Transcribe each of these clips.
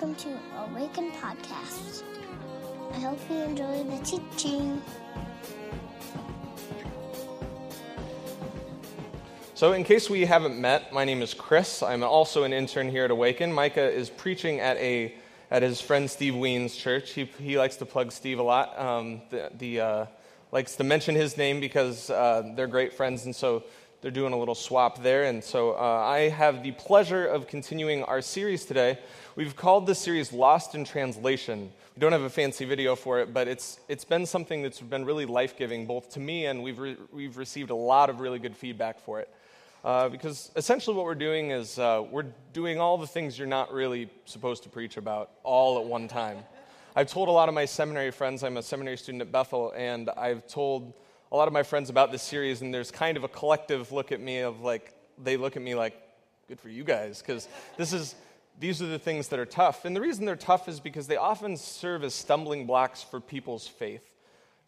welcome to Awaken Podcast. I hope you enjoy the teaching. So, in case we haven't met, my name is Chris. I'm also an intern here at Awaken. Micah is preaching at a at his friend Steve Ween's church. He, he likes to plug Steve a lot. Um, the, the uh, likes to mention his name because uh, they're great friends, and so they're doing a little swap there. And so uh, I have the pleasure of continuing our series today. We've called this series Lost in Translation. We don't have a fancy video for it, but it's, it's been something that's been really life giving, both to me and we've, re- we've received a lot of really good feedback for it. Uh, because essentially, what we're doing is uh, we're doing all the things you're not really supposed to preach about all at one time. I've told a lot of my seminary friends, I'm a seminary student at Bethel, and I've told a lot of my friends about this series, and there's kind of a collective look at me of like, they look at me like, good for you guys, because this is, these are the things that are tough. And the reason they're tough is because they often serve as stumbling blocks for people's faith.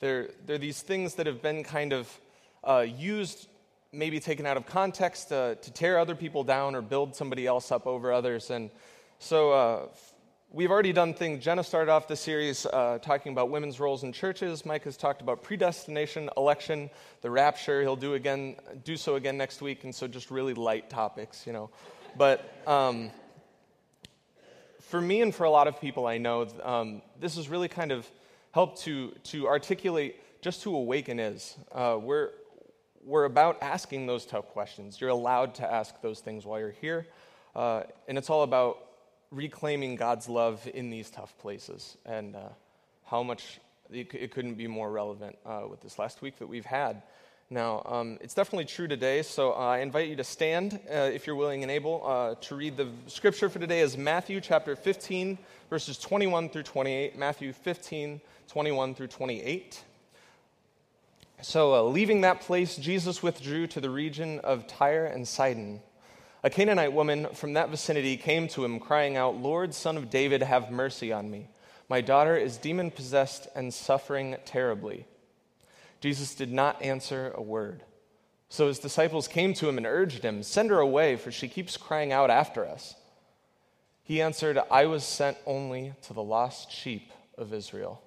They're, they're these things that have been kind of uh, used, maybe taken out of context uh, to tear other people down or build somebody else up over others. And so, uh, We've already done things. Jenna started off the series uh, talking about women's roles in churches. Mike has talked about predestination, election, the rapture. He'll do again, do so again next week, and so just really light topics, you know. But um, for me and for a lot of people I know, um, this has really kind of helped to to articulate just who Awaken is. Uh, we're we're about asking those tough questions. You're allowed to ask those things while you're here, uh, and it's all about reclaiming God's love in these tough places and uh, how much it, couldn't be more relevant uh, with this last week that we've had. Now, um, it's definitely true today, so uh, I invite you to stand uh, if you're willing and able uh, to read the scripture for today is Matthew chapter 15, verses 21 through 28. Matthew 15, 21 through 28. So, uh, leaving that place, Jesus withdrew to the region of Tyre and Sidon. A Canaanite woman from that vicinity came to him, crying out, Lord, son of David, have mercy on me. My daughter is demon possessed and suffering terribly. Jesus did not answer a word. So his disciples came to him and urged him, Send her away, for she keeps crying out after us. He answered, I was sent only to the lost sheep of Israel.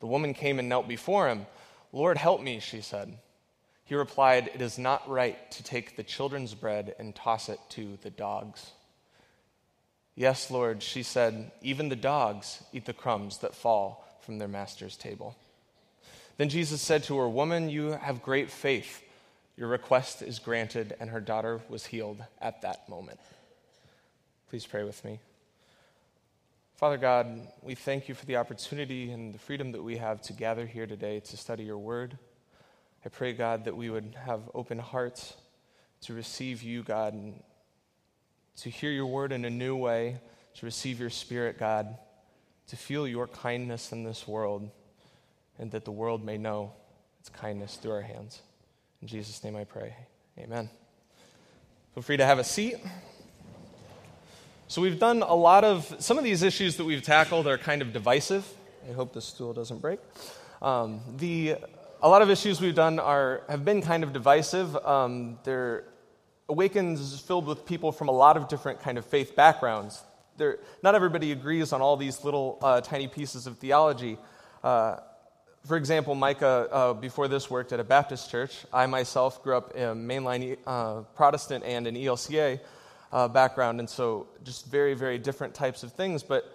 The woman came and knelt before him. Lord, help me, she said. He replied, It is not right to take the children's bread and toss it to the dogs. Yes, Lord, she said, even the dogs eat the crumbs that fall from their master's table. Then Jesus said to her, Woman, you have great faith. Your request is granted, and her daughter was healed at that moment. Please pray with me. Father God, we thank you for the opportunity and the freedom that we have to gather here today to study your word. I pray, God, that we would have open hearts to receive you, God, and to hear your word in a new way, to receive your spirit, God, to feel your kindness in this world, and that the world may know its kindness through our hands. In Jesus' name I pray. Amen. Feel free to have a seat. So, we've done a lot of, some of these issues that we've tackled are kind of divisive. I hope the stool doesn't break. Um, the a lot of issues we've done are, have been kind of divisive. Um, they're awakens filled with people from a lot of different kind of faith backgrounds. They're, not everybody agrees on all these little uh, tiny pieces of theology. Uh, for example, Micah, uh, before this, worked at a Baptist church. I myself grew up in mainline uh, Protestant and an ELCA uh, background, and so just very, very different types of things. But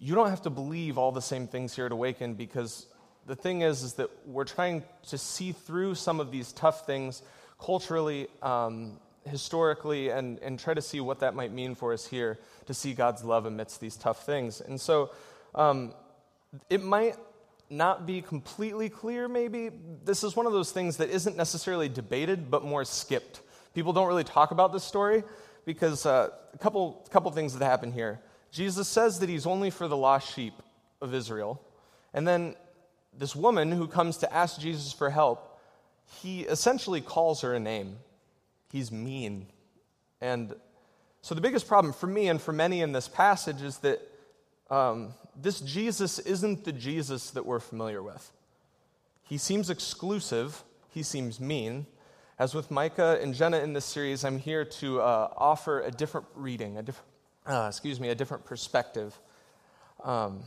you don't have to believe all the same things here at Awaken because the thing is, is that we're trying to see through some of these tough things culturally, um, historically, and, and try to see what that might mean for us here to see God's love amidst these tough things. And so um, it might not be completely clear, maybe. This is one of those things that isn't necessarily debated, but more skipped. People don't really talk about this story because uh, a couple, couple things that happen here. Jesus says that he's only for the lost sheep of Israel. And then this woman who comes to ask Jesus for help, he essentially calls her a name. He's mean. And so the biggest problem for me and for many in this passage is that um, this Jesus isn't the Jesus that we're familiar with. He seems exclusive, he seems mean. As with Micah and Jenna in this series, I'm here to uh, offer a different reading, a, diff- uh, excuse me, a different perspective. Um,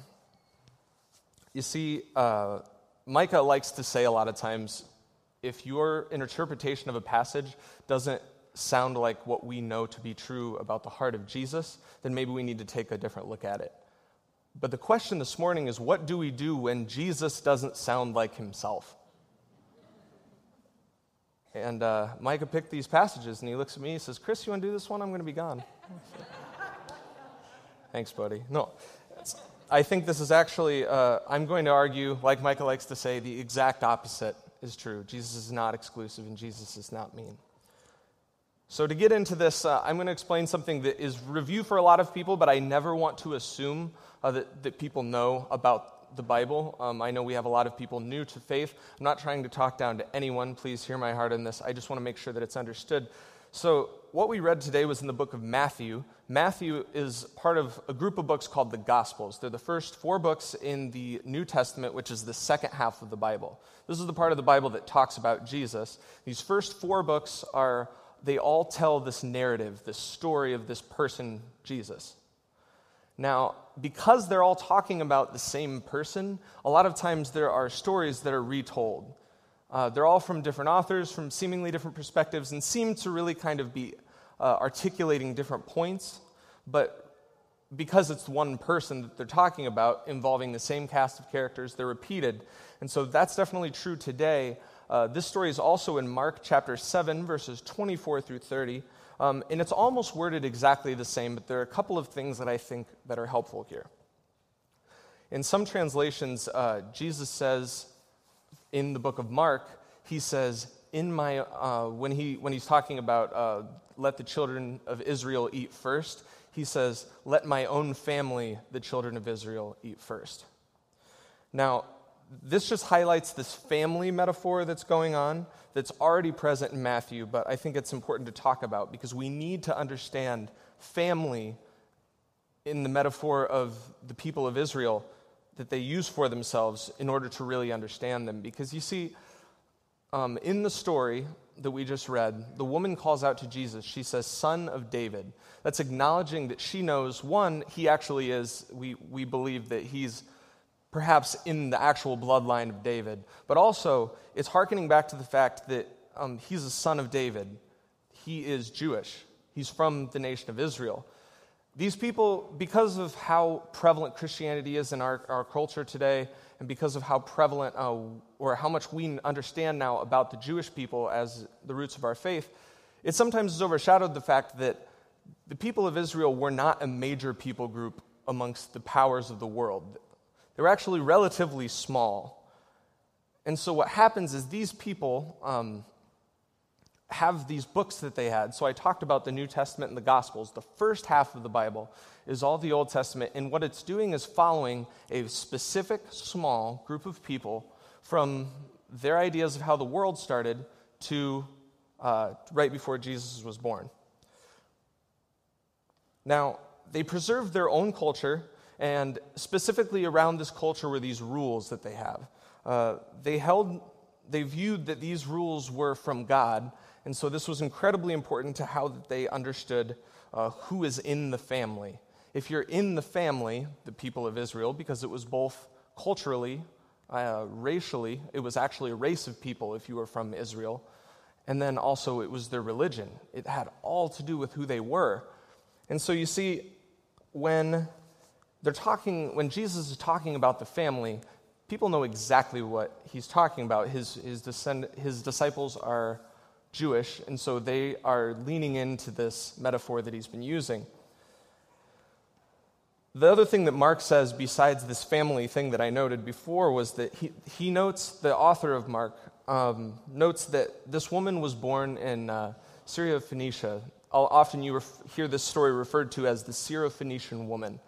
you see, uh, Micah likes to say a lot of times if your interpretation of a passage doesn't sound like what we know to be true about the heart of Jesus, then maybe we need to take a different look at it. But the question this morning is what do we do when Jesus doesn't sound like himself? And uh, Micah picked these passages and he looks at me and says, Chris, you want to do this one? I'm going to be gone. Thanks, buddy. No, I think this is actually, uh, I'm going to argue, like Micah likes to say, the exact opposite is true. Jesus is not exclusive and Jesus is not mean. So, to get into this, uh, I'm going to explain something that is review for a lot of people, but I never want to assume uh, that, that people know about the Bible. Um, I know we have a lot of people new to faith. I'm not trying to talk down to anyone. Please hear my heart in this. I just want to make sure that it's understood. So, what we read today was in the book of Matthew. Matthew is part of a group of books called the Gospels. They're the first four books in the New Testament, which is the second half of the Bible. This is the part of the Bible that talks about Jesus. These first four books are, they all tell this narrative, this story of this person, Jesus. Now, because they're all talking about the same person, a lot of times there are stories that are retold. Uh, they're all from different authors, from seemingly different perspectives, and seem to really kind of be uh, articulating different points. But because it's one person that they're talking about involving the same cast of characters, they're repeated. And so that's definitely true today. Uh, this story is also in Mark chapter 7, verses 24 through 30. Um, and it's almost worded exactly the same, but there are a couple of things that I think that are helpful here. In some translations, uh, Jesus says, in the book of Mark, he says, in my, uh, when, he, when he's talking about uh, let the children of Israel eat first, he says, let my own family, the children of Israel, eat first. Now, this just highlights this family metaphor that's going on that's already present in Matthew, but I think it's important to talk about because we need to understand family in the metaphor of the people of Israel that they use for themselves in order to really understand them. Because you see, um, in the story that we just read, the woman calls out to Jesus. She says, Son of David. That's acknowledging that she knows, one, he actually is, we, we believe that he's perhaps in the actual bloodline of David, but also it's hearkening back to the fact that um, he's a son of David. He is Jewish, he's from the nation of Israel. These people, because of how prevalent Christianity is in our, our culture today, and because of how prevalent uh, or how much we understand now about the Jewish people as the roots of our faith, it sometimes is overshadowed the fact that the people of Israel were not a major people group amongst the powers of the world. They were actually relatively small. And so what happens is these people, um, have these books that they had. So I talked about the New Testament and the Gospels. The first half of the Bible is all the Old Testament, and what it's doing is following a specific, small group of people from their ideas of how the world started to uh, right before Jesus was born. Now, they preserved their own culture, and specifically around this culture were these rules that they have. Uh, they held, they viewed that these rules were from God, and so this was incredibly important to how that they understood uh, who is in the family. If you're in the family, the people of Israel, because it was both culturally, uh, racially, it was actually a race of people if you were from Israel, and then also it was their religion. It had all to do with who they were. And so you see, when they're talking, when Jesus is talking about the family, people know exactly what he's talking about. His, his, descend, his disciples are Jewish, and so they are leaning into this metaphor that he's been using. The other thing that Mark says, besides this family thing that I noted before, was that he, he notes, the author of Mark um, notes that this woman was born in uh, Syria Phoenicia. Often you ref- hear this story referred to as the Syro-Phoenician woman.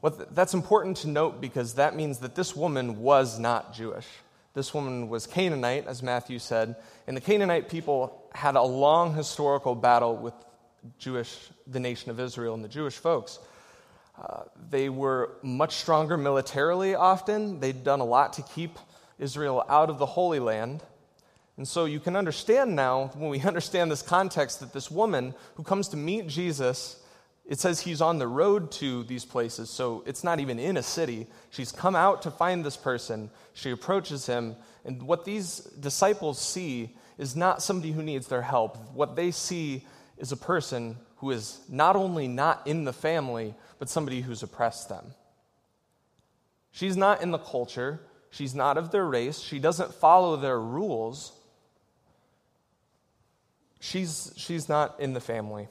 What that's important to note because that means that this woman was not Jewish. This woman was Canaanite, as Matthew said, and the Canaanite people had a long historical battle with Jewish, the nation of Israel, and the Jewish folks. Uh, they were much stronger militarily often. They'd done a lot to keep Israel out of the Holy Land. And so you can understand now, when we understand this context, that this woman who comes to meet Jesus It says he's on the road to these places, so it's not even in a city. She's come out to find this person. She approaches him, and what these disciples see is not somebody who needs their help. What they see is a person who is not only not in the family, but somebody who's oppressed them. She's not in the culture, she's not of their race, she doesn't follow their rules. She's, she's not in the family.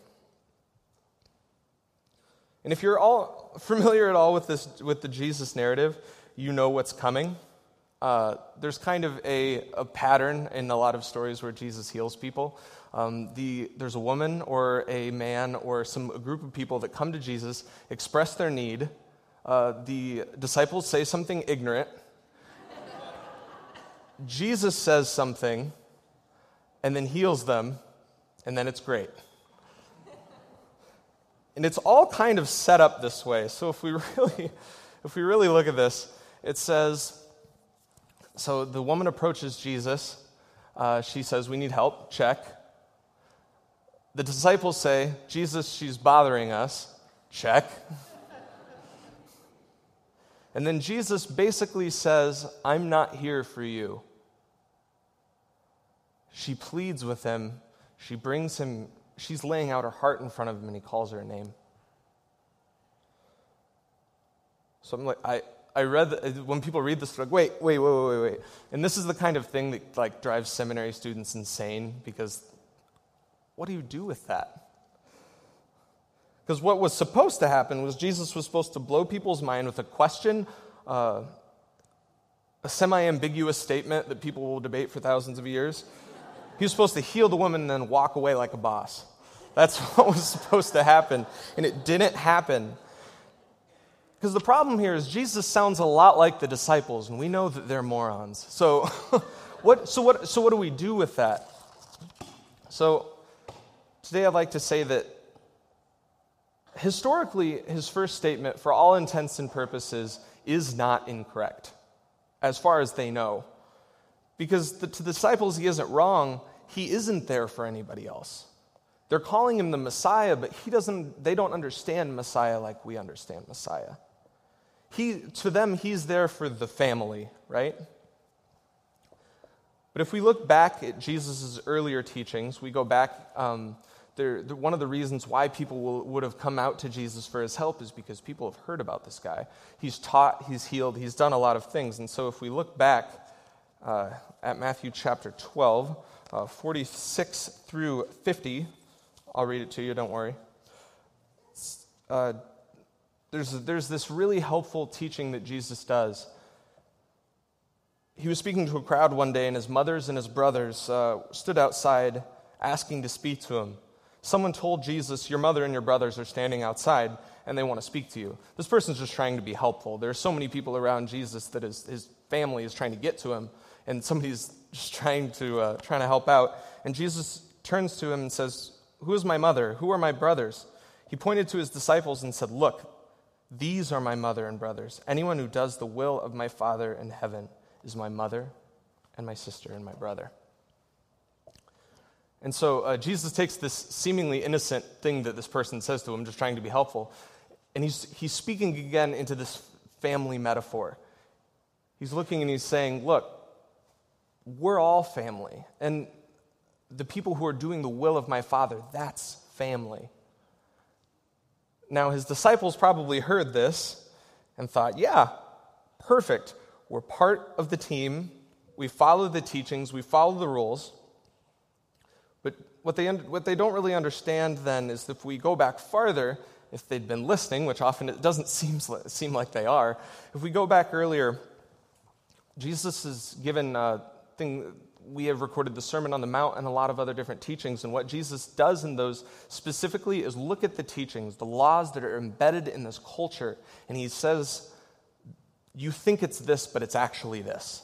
And if you're all familiar at all with this with the Jesus narrative, you know what's coming. Uh, there's kind of a, a, pattern in a lot of stories where Jesus heals people. Um, the, there's a woman or a man or some a group of people that come to Jesus, express their need. Uh, the disciples say something ignorant. Jesus says something and then heals them, and then it's great. And it's all kind of set up this way. So if we really, if we really look at this, it says, so the woman approaches Jesus. Uh, she says, We need help. Check. The disciples say, Jesus, she's bothering us. Check. and then Jesus basically says, I'm not here for you. She pleads with him. She brings him, she's laying out her heart in front of him, and he calls her a name. So I'm like, I, I read, the, when people read this, they're like, wait, wait, wait, wait, wait. And this is the kind of thing that like drives seminary students insane because what do you do with that? Because what was supposed to happen was Jesus was supposed to blow people's mind with a question, uh, a semi ambiguous statement that people will debate for thousands of years. He was supposed to heal the woman and then walk away like a boss. That's what was supposed to happen. And it didn't happen. Because the problem here is Jesus sounds a lot like the disciples, and we know that they're morons. So, what, so, what, so what do we do with that? So, today I'd like to say that historically, his first statement, for all intents and purposes, is not incorrect, as far as they know. Because the, to the disciples, he isn't wrong, he isn't there for anybody else. They're calling him the Messiah, but he doesn't, they don't understand Messiah like we understand Messiah he, to them, he's there for the family, right? But if we look back at Jesus' earlier teachings, we go back, um, one of the reasons why people will, would have come out to Jesus for his help is because people have heard about this guy. He's taught, he's healed, he's done a lot of things. And so if we look back uh, at Matthew chapter 12, uh, 46 through 50, I'll read it to you, don't worry. Uh, there's, there's this really helpful teaching that Jesus does. He was speaking to a crowd one day, and his mothers and his brothers uh, stood outside asking to speak to him. Someone told Jesus, Your mother and your brothers are standing outside and they want to speak to you. This person's just trying to be helpful. There are so many people around Jesus that his, his family is trying to get to him, and somebody's just trying to, uh, trying to help out. And Jesus turns to him and says, Who is my mother? Who are my brothers? He pointed to his disciples and said, Look, these are my mother and brothers. Anyone who does the will of my Father in heaven is my mother and my sister and my brother. And so uh, Jesus takes this seemingly innocent thing that this person says to him, just trying to be helpful, and he's, he's speaking again into this family metaphor. He's looking and he's saying, Look, we're all family. And the people who are doing the will of my Father, that's family. Now, his disciples probably heard this and thought, yeah, perfect. We're part of the team. We follow the teachings, we follow the rules. But what they, what they don't really understand then is if we go back farther, if they'd been listening, which often it doesn't seem, seem like they are, if we go back earlier, Jesus is given a thing, we have recorded the Sermon on the Mount and a lot of other different teachings. And what Jesus does in those specifically is look at the teachings, the laws that are embedded in this culture. And he says, You think it's this, but it's actually this.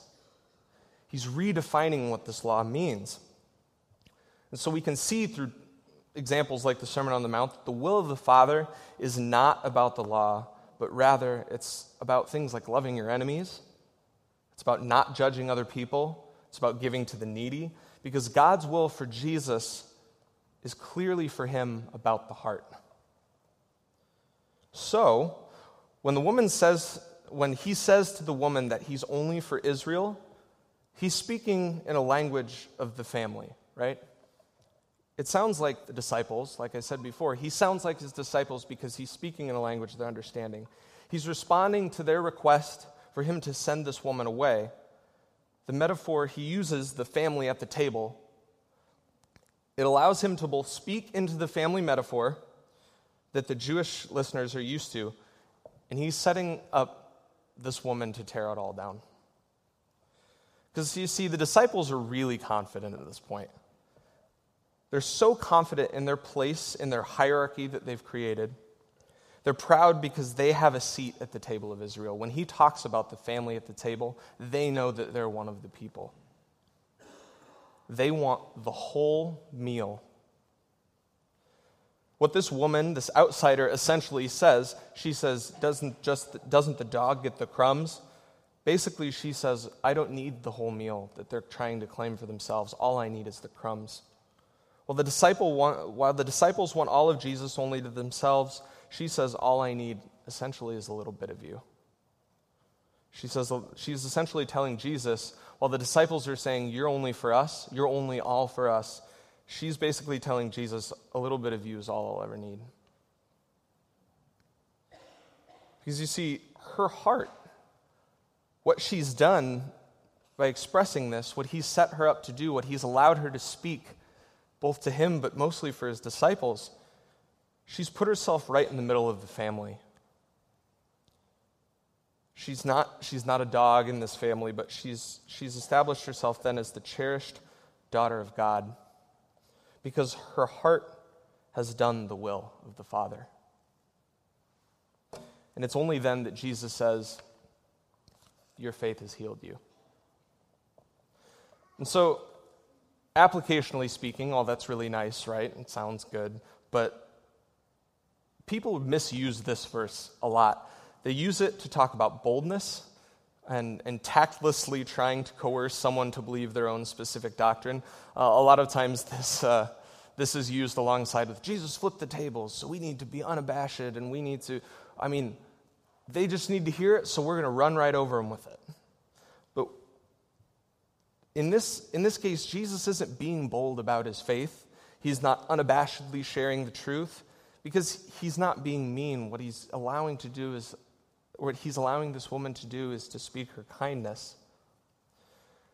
He's redefining what this law means. And so we can see through examples like the Sermon on the Mount that the will of the Father is not about the law, but rather it's about things like loving your enemies, it's about not judging other people it's about giving to the needy, because God's will for Jesus is clearly for him about the heart. So, when the woman says, when he says to the woman that he's only for Israel, he's speaking in a language of the family, right? It sounds like the disciples, like I said before. He sounds like his disciples because he's speaking in a language they're understanding. He's responding to their request for him to send this woman away. The metaphor, he uses the family at the table. It allows him to both speak into the family metaphor that the Jewish listeners are used to, and he's setting up this woman to tear it all down. Because you see, the disciples are really confident at this point. They're so confident in their place in their hierarchy that they've created. They're proud because they have a seat at the table of Israel. When he talks about the family at the table, they know that they're one of the people. They want the whole meal. What this woman, this outsider, essentially says, she says, doesn't, just, doesn't the dog get the crumbs? Basically, she says, I don't need the whole meal that they're trying to claim for themselves. All I need is the crumbs. Well, the, disciple want, while the disciples want all of Jesus only to themselves, she says, All I need essentially is a little bit of you. She says, she's essentially telling Jesus, while the disciples are saying, You're only for us, you're only all for us, she's basically telling Jesus, A little bit of you is all I'll ever need. Because you see, her heart, what she's done by expressing this, what he's set her up to do, what he's allowed her to speak, both to him but mostly for his disciples, she's put herself right in the middle of the family. She's not, she's not a dog in this family, but she's, she's established herself then as the cherished daughter of God because her heart has done the will of the Father. And it's only then that Jesus says, Your faith has healed you. And so applicationally speaking, all that's really nice, right? It sounds good. But people misuse this verse a lot. They use it to talk about boldness and, and tactlessly trying to coerce someone to believe their own specific doctrine. Uh, a lot of times, this, uh, this is used alongside with Jesus flipped the tables, so we need to be unabashed and we need to. I mean, they just need to hear it, so we're going to run right over them with it. But in this, in this case, Jesus isn't being bold about his faith. He's not unabashedly sharing the truth because he's not being mean. What he's allowing to do is, what he's allowing this woman to do is to speak her kindness.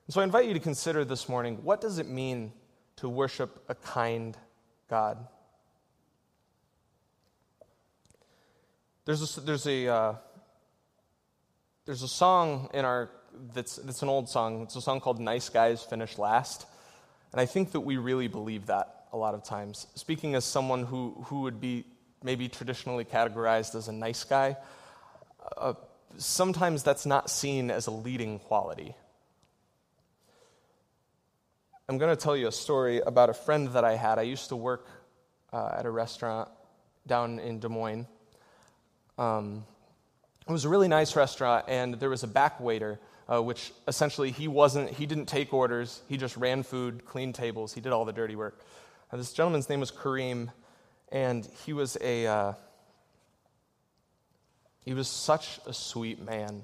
And so I invite you to consider this morning what does it mean to worship a kind God? There's a, there's a, uh, there's a song in our that's, that's an old song. It's a song called Nice Guys Finish Last. And I think that we really believe that a lot of times. Speaking as someone who, who would be maybe traditionally categorized as a nice guy, uh, sometimes that's not seen as a leading quality. I'm going to tell you a story about a friend that I had. I used to work uh, at a restaurant down in Des Moines. Um, it was a really nice restaurant, and there was a back waiter uh, which essentially he wasn't, he didn't take orders. He just ran food, cleaned tables, he did all the dirty work. This gentleman's name was Kareem, and he was a, uh, he was such a sweet man.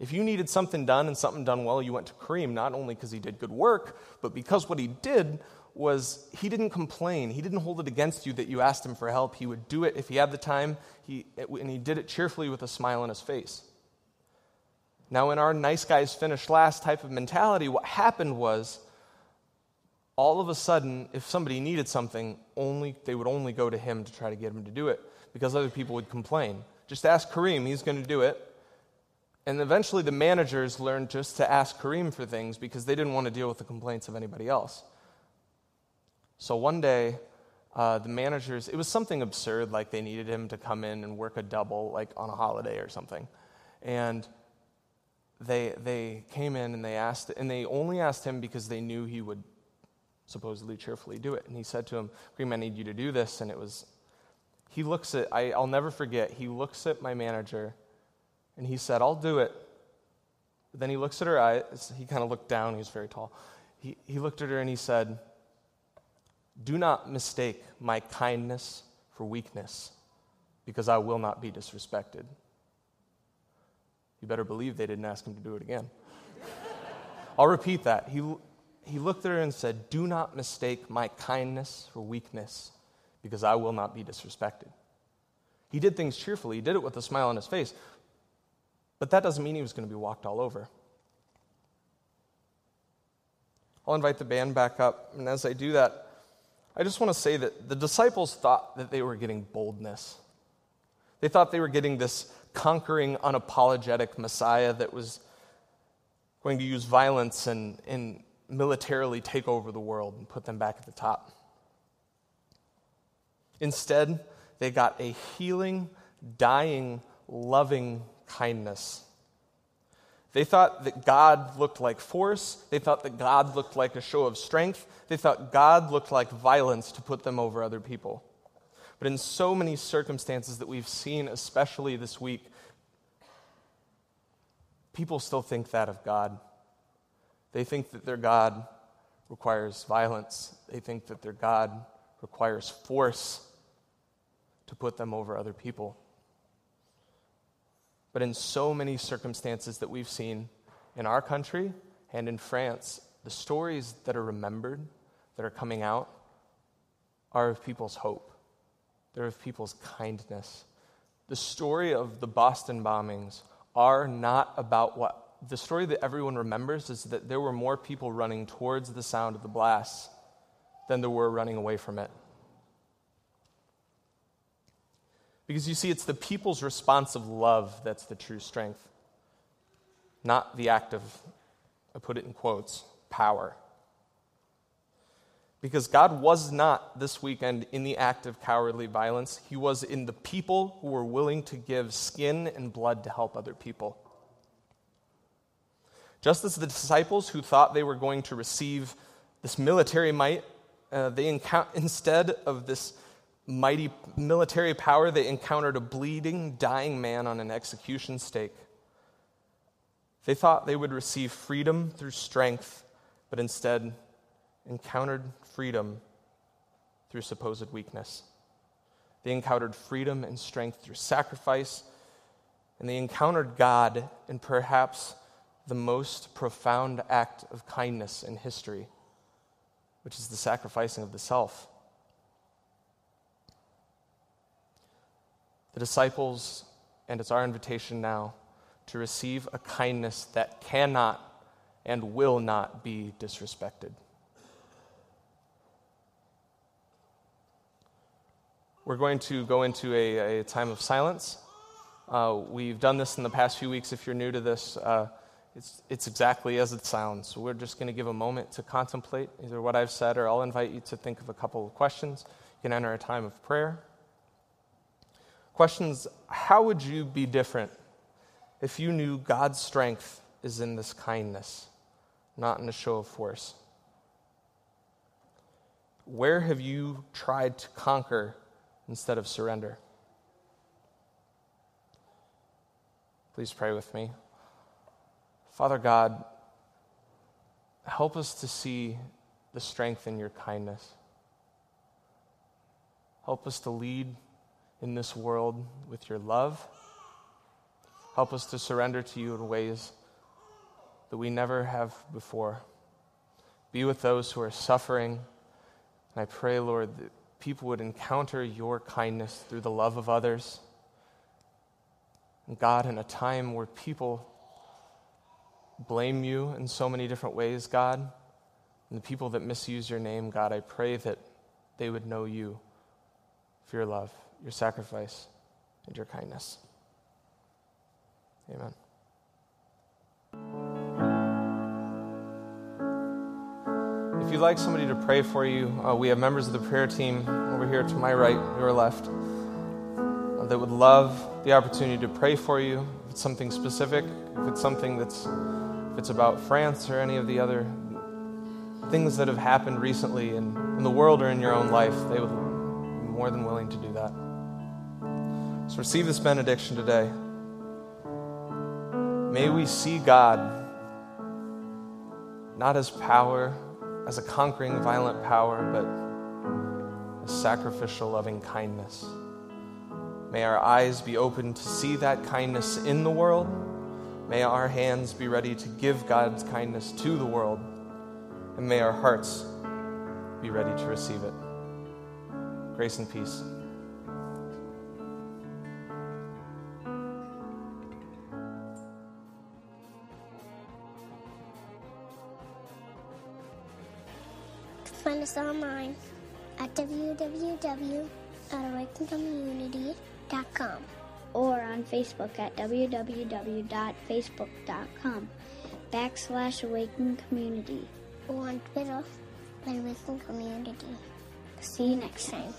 If you needed something done and something done well, you went to Kareem, not only because he did good work, but because what he did was he didn't complain. He didn't hold it against you that you asked him for help. He would do it if he had the time, he, and he did it cheerfully with a smile on his face. Now, in our nice guys finish last type of mentality, what happened was all of a sudden, if somebody needed something, only they would only go to him to try to get him to do it because other people would complain. Just ask Kareem, he's going to do it. And eventually, the managers learned just to ask Kareem for things because they didn't want to deal with the complaints of anybody else. So one day, uh, the managers, it was something absurd, like they needed him to come in and work a double, like on a holiday or something. And they, they came in and they asked, and they only asked him because they knew he would supposedly cheerfully do it. And he said to him, Kareem, I need you to do this. And it was, he looks at, I, I'll never forget, he looks at my manager and he said, I'll do it. But then he looks at her eyes, he kind of looked down, he was very tall. He, he looked at her and he said, Do not mistake my kindness for weakness. because I will not be disrespected. You better believe they didn't ask him to do it again. I'll repeat that. He, he looked at her and said, Do not mistake my kindness for weakness, because I will not be disrespected. He did things cheerfully, he did it with a smile on his face, but that doesn't mean he was going to be walked all over. I'll invite the band back up, and as I do that, I just want to say that the disciples thought that they were getting boldness. They thought they were getting this conquering, unapologetic Messiah that was going to use violence and, and militarily take over the world and put them back at the top. Instead, they got a healing, dying, loving kindness. They thought that God looked like force. They thought that God looked like a show of strength. They thought God looked like violence to put them over other people. But in so many circumstances that we've seen, especially this week, people still think that of God. They think that their God requires violence, they think that their God requires force to put them over other people. But in so many circumstances that we've seen in our country and in France, the stories that are remembered, that are coming out, are of people's hope. They're of people's kindness. The story of the Boston bombings are not about what the story that everyone remembers is that there were more people running towards the sound of the blasts than there were running away from it. Because you see, it's the people's response of love that's the true strength, not the act of, I put it in quotes, power. Because God was not this weekend in the act of cowardly violence. He was in the people who were willing to give skin and blood to help other people. Just as the disciples who thought they were going to receive this military might, uh, they encounter, instead of this mighty military power, they encountered a bleeding, dying man on an execution stake. They thought they would receive freedom through strength, but instead encountered freedom through supposed weakness. They encountered freedom and strength through sacrifice, and they encountered God in perhaps the most profound act of kindness in history, which is the sacrificing of the self. The disciples, and it's our invitation now to receive a kindness that cannot and will not be disrespected. We're going to go into a, a time of silence. Uh, we've done this in the past few weeks. If you're new to this, uh, it's, it's exactly as it sounds. So we're just going to give a moment to contemplate either what I've said, or I'll invite you to think of a couple of questions. You can enter a time of prayer. Questions How would you be different if you knew God's strength is in this kindness, not in a show of force? Where have you tried to conquer instead of surrender. Please pray with me. Father God, help us to see the strength in your kindness. Help us to lead in this world with your love. Help us to surrender to you in ways that we never have before. Be with those who are suffering. And I pray, Lord, that people would encounter your kindness through the love of others. And God, in a time where people blame you in so many different ways, God, and the people that misuse your name, God, I pray that they would know you for your love, your sacrifice, and your kindness. Amen. If you'd like somebody to pray for you, uh, we have members of the prayer team over here to my right, your left, uh, that would love the opportunity to pray for you. If it's something specific, if it's something that's, if it's about France or any of the other things that have happened recently in, in the world or in your own life, they would be more than willing to do that. So receive this benediction today. May we see God not as power as a conquering, violent power, but as sacrificial, loving kindness. May our eyes be open to see that kindness in the world. May our hands be ready to give God's kindness to the world. And may our hearts be ready to receive it. Grace and peace. Find us online at www.awakencommunity.com or on Facebook at www.facebook.com backslash awaken community. or on Twitter Awaken Community. See you next time.